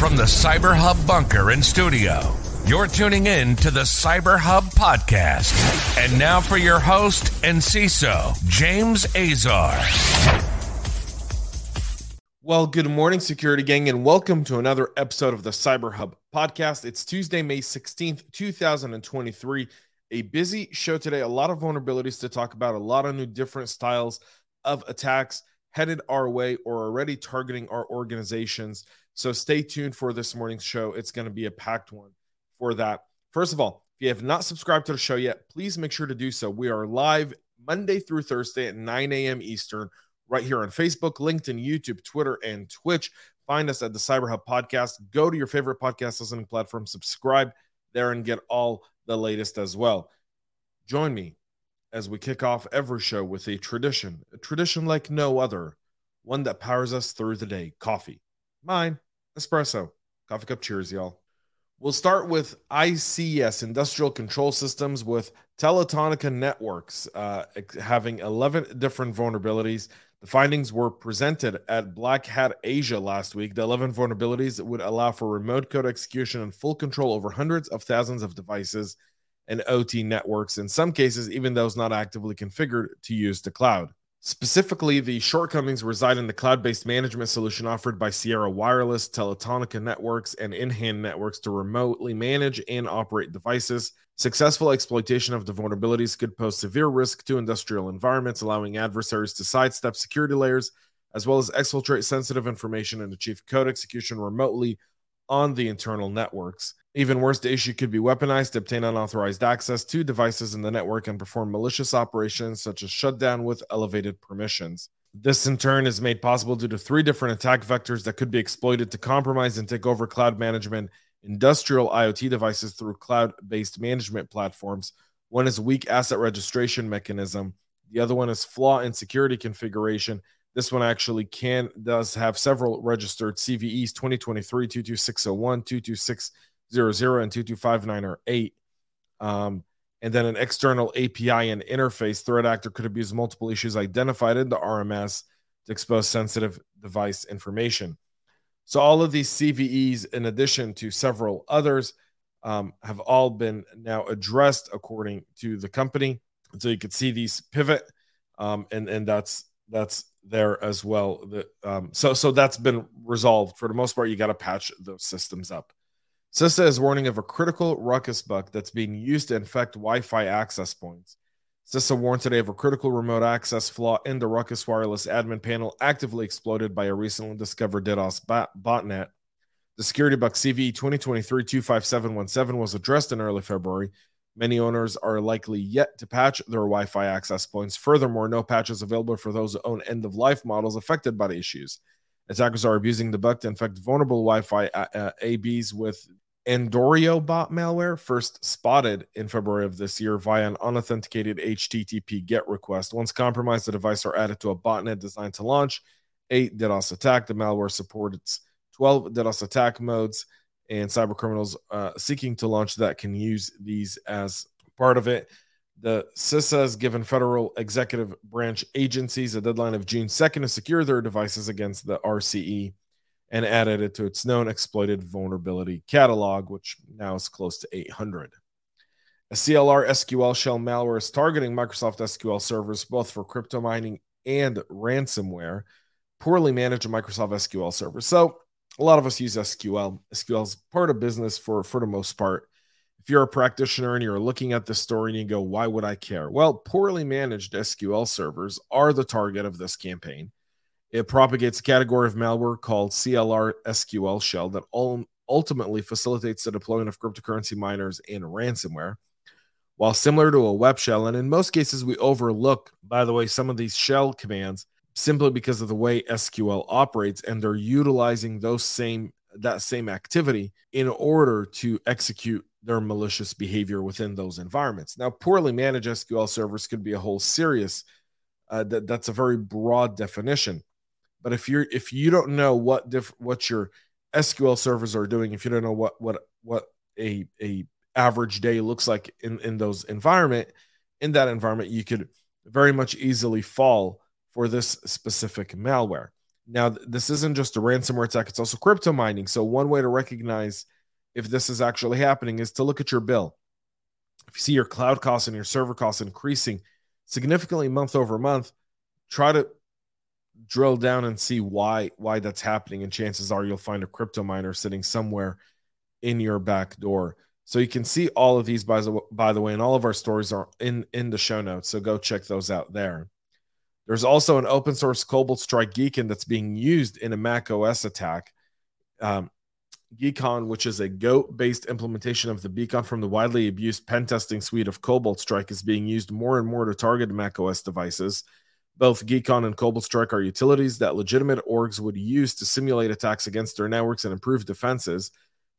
From the Cyber Hub bunker and studio, you're tuning in to the Cyber Hub podcast. And now for your host and CISO, James Azar. Well, good morning, security gang, and welcome to another episode of the Cyber Hub podcast. It's Tuesday, May 16th, 2023. A busy show today, a lot of vulnerabilities to talk about, a lot of new different styles of attacks headed our way or already targeting our organizations. So stay tuned for this morning's show. It's going to be a packed one for that. First of all, if you have not subscribed to the show yet, please make sure to do so. We are live Monday through Thursday at 9 a.m. Eastern, right here on Facebook, LinkedIn, YouTube, Twitter, and Twitch. Find us at the Cyber Hub Podcast. Go to your favorite podcast listening platform, subscribe there, and get all the latest as well. Join me as we kick off every show with a tradition, a tradition like no other, one that powers us through the day coffee. Mine, espresso. Coffee cup cheers, y'all. We'll start with ICS, Industrial Control Systems, with Teltonika Networks uh, having 11 different vulnerabilities. The findings were presented at Black Hat Asia last week. The 11 vulnerabilities would allow for remote code execution and full control over hundreds of thousands of devices and OT networks, in some cases, even those not actively configured to use the cloud. Specifically, the shortcomings reside in the cloud based management solution offered by Sierra Wireless, Teltonika Networks, and InHand Networks to remotely manage and operate devices. Successful exploitation of the vulnerabilities could pose severe risk to industrial environments, allowing adversaries to sidestep security layers, as well as exfiltrate sensitive information and achieve code execution remotely on the internal networks. Even worse, the issue could be weaponized to obtain unauthorized access to devices in the network and perform malicious operations such as shutdown with elevated permissions. This, in turn, is made possible due to three different attack vectors that could be exploited to compromise and take over cloud management industrial IoT devices through cloud based management platforms. One is weak asset registration mechanism, the other one is flaw in security configuration. This one actually can does have several registered CVEs 2023 22601, 226 00 and 2259 or 8. Um, and then an external API and interface threat actor could abuse multiple issues identified in the RMS to expose sensitive device information. So all of these CVEs, in addition to several others, um, have all been now addressed according to the company. So you could see these pivot, um, and and that's that's there as well. The, um, so so that's been resolved for the most part. You got to patch those systems up. CISA is warning of a critical Ruckus bug that's being used to infect Wi Fi access points. CISA warned today of a critical remote access flaw in the Ruckus Wireless admin panel actively exploited by a recently discovered DDoS botnet. The security bug CVE 2023 25717 was addressed in early February. Many owners are likely yet to patch their Wi Fi access points. Furthermore, no patches available for those who own end of life models affected by the issues. Attackers are abusing the bug to infect vulnerable Wi Fi uh, uh ABs with Andoryu bot malware, first spotted in February of this year via an unauthenticated HTTP GET request. Once compromised, the device are added to a botnet designed to launch a DDoS attack. The malware supports 12 DDoS attack modes, and cyber criminals uh, seeking to launch that can use these as part of it. The CISA has given federal executive branch agencies a deadline of June 2nd to secure their devices against the RCE and added it to its known exploited vulnerability catalog, which now is close to 800. A CLR SqlShell malware is targeting Microsoft SQL servers both for crypto mining and ransomware. Poorly managed Microsoft SQL server. So a lot of us use SQL. SQL is part of business for for the most part if you're a practitioner and you're looking at this story and you go, why would I care? Well, poorly managed SQL servers are the target of this campaign. It propagates a category of malware called CLR SqlShell that ultimately facilitates the deployment of cryptocurrency miners and ransomware. While similar to a web shell, and in most cases, we overlook, by the way, some of these shell commands simply because of the way SQL operates, and they're utilizing those same that same activity in order to execute their malicious behavior within those environments. Now, poorly managed SQL servers could be a whole serious. Uh, that, that's a very broad definition. But if you're if you don't know what diff, what your SQL servers are doing, if you don't know what what what a a average day looks like in in those environment, in that environment, you could very much easily fall for this specific malware. Now, this isn't just a ransomware attack, it's also crypto mining. So, one way to recognize if this is actually happening is to look at your bill. If you see your cloud costs and your server costs increasing significantly month over month, try to drill down and see why why that's happening and chances are you'll find a crypto miner sitting somewhere in your back door so you can see all of these by the, by the way and all of our stories are in in the show notes so go check those out there there's also an open source cobalt strike Geacon that's being used in a mac os attack um, Geacon, which is a GOAT based implementation of the beacon from the widely abused pen testing suite of Cobalt Strike, is being used more and more to target macOS devices. Both Geacon and Cobalt Strike are utilities that legitimate orgs would use to simulate attacks against their networks and improve defenses.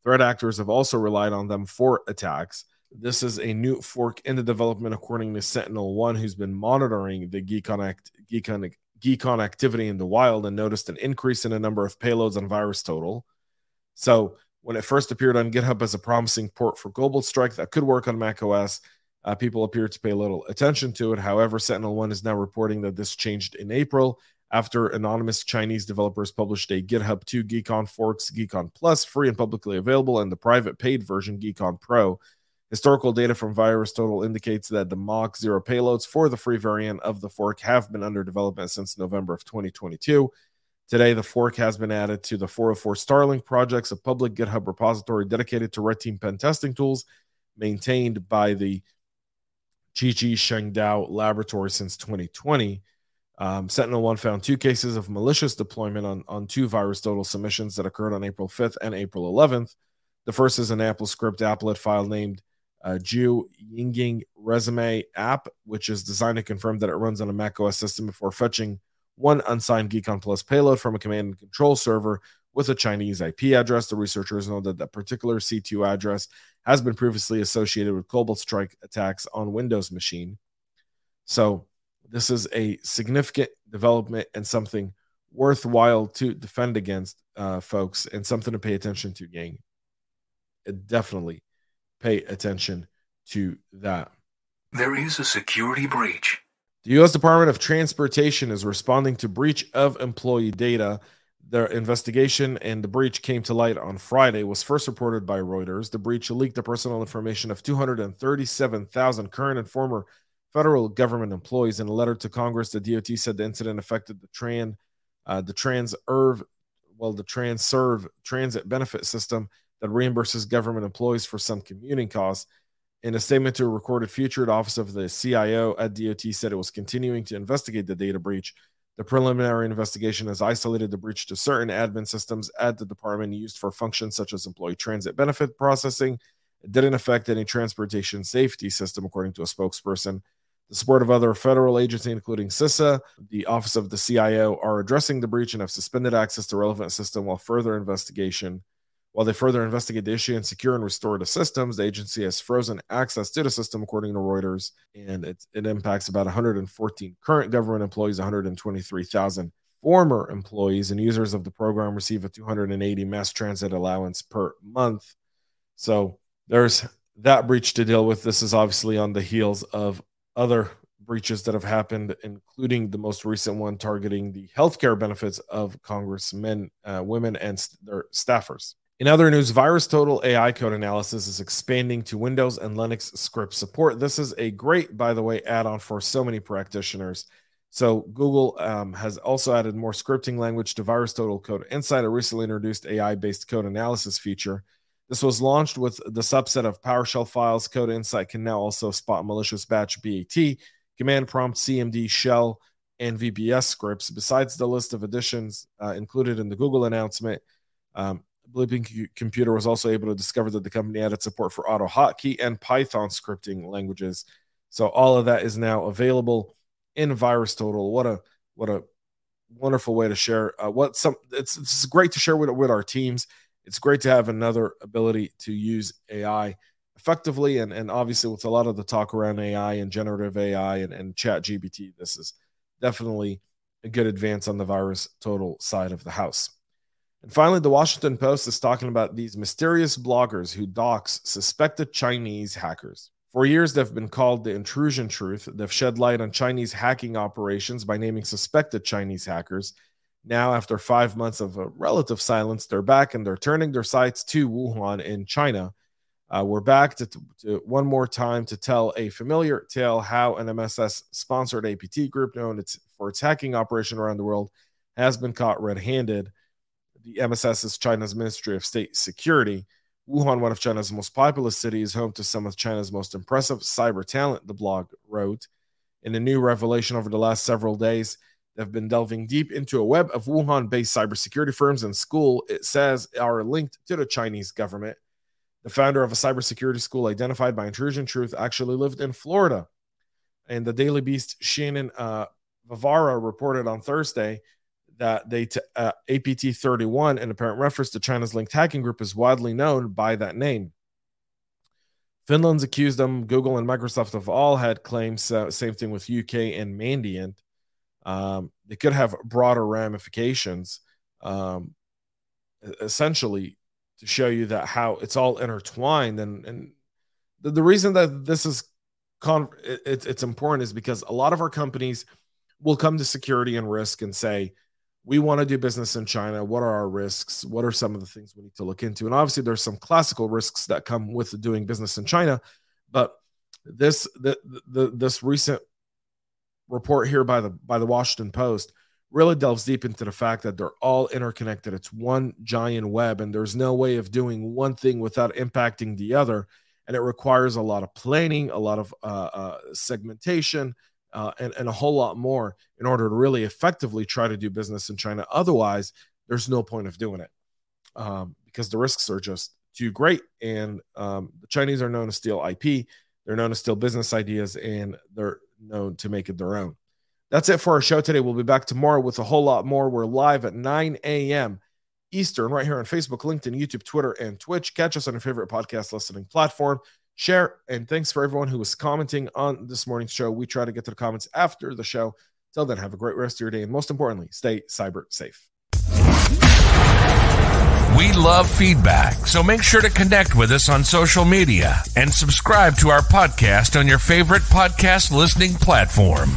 Threat actors have also relied on them for attacks. This is a new fork in the development, according to Sentinel One, who's been monitoring the Geacon, act, Geacon, Geacon activity in the wild and noticed an increase in the number of payloads on VirusTotal. So when it first appeared on GitHub as a promising port for Cobalt Strike that could work on macOS, uh, people appeared to pay little attention to it. However, Sentinel One is now reporting that this changed in April after anonymous Chinese developers published a GitHub 2 Geacon forks, Geacon Plus, free and publicly available, and the private paid version, Geacon Pro. Historical data from VirusTotal indicates that the Mach-O payloads for the free variant of the fork have been under development since November of 2022. Today, the fork has been added to the 404 Starlink projects, a public GitHub repository dedicated to red team pen testing tools maintained by the Zhiji Shengdao laboratory since 2020. Um, Sentinel One found two cases of malicious deployment on, on two VirusTotal submissions that occurred on April 5th and April 11th. The first is an AppleScript applet file named uh, Ju Yinging Resume app, which is designed to confirm that it runs on a macOS system before fetching one unsigned Geacon Plus payload from a command and control server with a Chinese IP address. The researchers know that that particular C2 address has been previously associated with Cobalt Strike attacks on Windows machine. So this is a significant development and something worthwhile to defend against, uh, folks, and something to pay attention to, gang. Definitely pay attention to that. There is a security breach. The U.S. Department of Transportation is responding to breach of employee data. Their investigation and the breach came to light on Friday. Was first reported by Reuters. The breach leaked the personal information of 237,000 current and former federal government employees. In a letter to Congress, the DOT said the incident affected the Tran, uh, the TRANServe, well, the TRANServe transit benefit system that reimburses government employees for some commuting costs. In a statement to a Recorded Future, the Office of the CIO at DOT said it was continuing to investigate the data breach. The preliminary investigation has isolated the breach to certain admin systems at the department used for functions such as employee transit benefit processing. It didn't affect any transportation safety system, according to a spokesperson. The support of other federal agencies, including CISA, the Office of the CIO, are addressing the breach and have suspended access to relevant system while further investigation while they further investigate the issue and secure and restore the systems, the agency has frozen access to the system, according to Reuters, and it, it impacts about 114 current government employees, 123,000 former employees, and users of the program receive a 280 mass transit allowance per month. So there's that breach to deal with. This is obviously on the heels of other breaches that have happened, including the most recent one targeting the healthcare benefits of congressmen, uh, women, and st- their staffers. In other news, VirusTotal AI code analysis is expanding to Windows and Linux script support. This is a great, by the way, add on for so many practitioners. So, Google um, has also added more scripting language to VirusTotal Code Insight, a recently introduced AI based code analysis feature. This was launched with the subset of PowerShell files. Code Insight can now also spot malicious batch BAT, command prompt CMD shell, and VBS scripts. Besides the list of additions uh, included in the Google announcement, um, Bleeping Computer was also able to discover that the company added support for AutoHotkey and Python scripting languages. So all of that is now available in VirusTotal. What a what a wonderful way to share. Uh, what some it's it's great to share with with our teams. It's great to have another ability to use AI effectively, and and obviously with a lot of the talk around AI and generative AI and and Chat GPT, this is definitely a good advance on the VirusTotal side of the house. And finally, the Washington Post is talking about these mysterious bloggers who dox suspected Chinese hackers. For years, they've been called the Intrusion Truth. They've shed light on Chinese hacking operations by naming suspected Chinese hackers. Now, after five months of a relative silence, they're back and they're turning their sights to Wuhan in China. Uh, we're back to, to, one more time to tell a familiar tale how an MSS sponsored APT group known for its hacking operation around the world has been caught red handed. The MSS is China's Ministry of State Security. Wuhan, one of China's most populous cities, home to some of China's most impressive cyber talent, the blog wrote. In a new revelation over the last several days, they've been delving deep into a web of Wuhan based cybersecurity firms and school, it says, are linked to the Chinese government. The founder of a cybersecurity school identified by Intrusion Truth actually lived in Florida. And the Daily Beast Shannon uh, Vavra reported on Thursday that they t- uh, APT 31, an apparent reference to China's linked hacking group, is widely known by that name. Finland's accused them. Google and Microsoft have all had claims. Uh, same thing with UK and Mandiant. Um, they could have broader ramifications. Um, essentially, to show you that how it's all intertwined and and the, the reason that this is con- it, it's important is because a lot of our companies will come to security and risk and say we want to do business in China. What are our risks? What are some of the things we need to look into? And obviously, there's some classical risks that come with doing business in China, but this the, the this recent report here by the by the Washington Post really delves deep into the fact that they're all interconnected. It's one giant web, and there's no way of doing one thing without impacting the other. And it requires a lot of planning, a lot of uh, uh, segmentation, uh, and, and a whole lot more in order to really effectively try to do business in China. Otherwise, there's no point of doing it um, because the risks are just too great. And um, the Chinese are known to steal IP, they're known to steal business ideas, and they're known to make it their own. That's it for our show today. We'll be back tomorrow with a whole lot more. We're live at 9 a.m. Eastern, right here on Facebook, LinkedIn, YouTube, Twitter, and Twitch. Catch us on your favorite podcast listening platform. Share, and thanks for everyone who was commenting on this morning's show. We try to get to the comments after the show. Till then, have a great rest of your day. And most importantly, stay cyber safe. We love feedback, so make sure to connect with us on social media and subscribe to our podcast on your favorite podcast listening platform.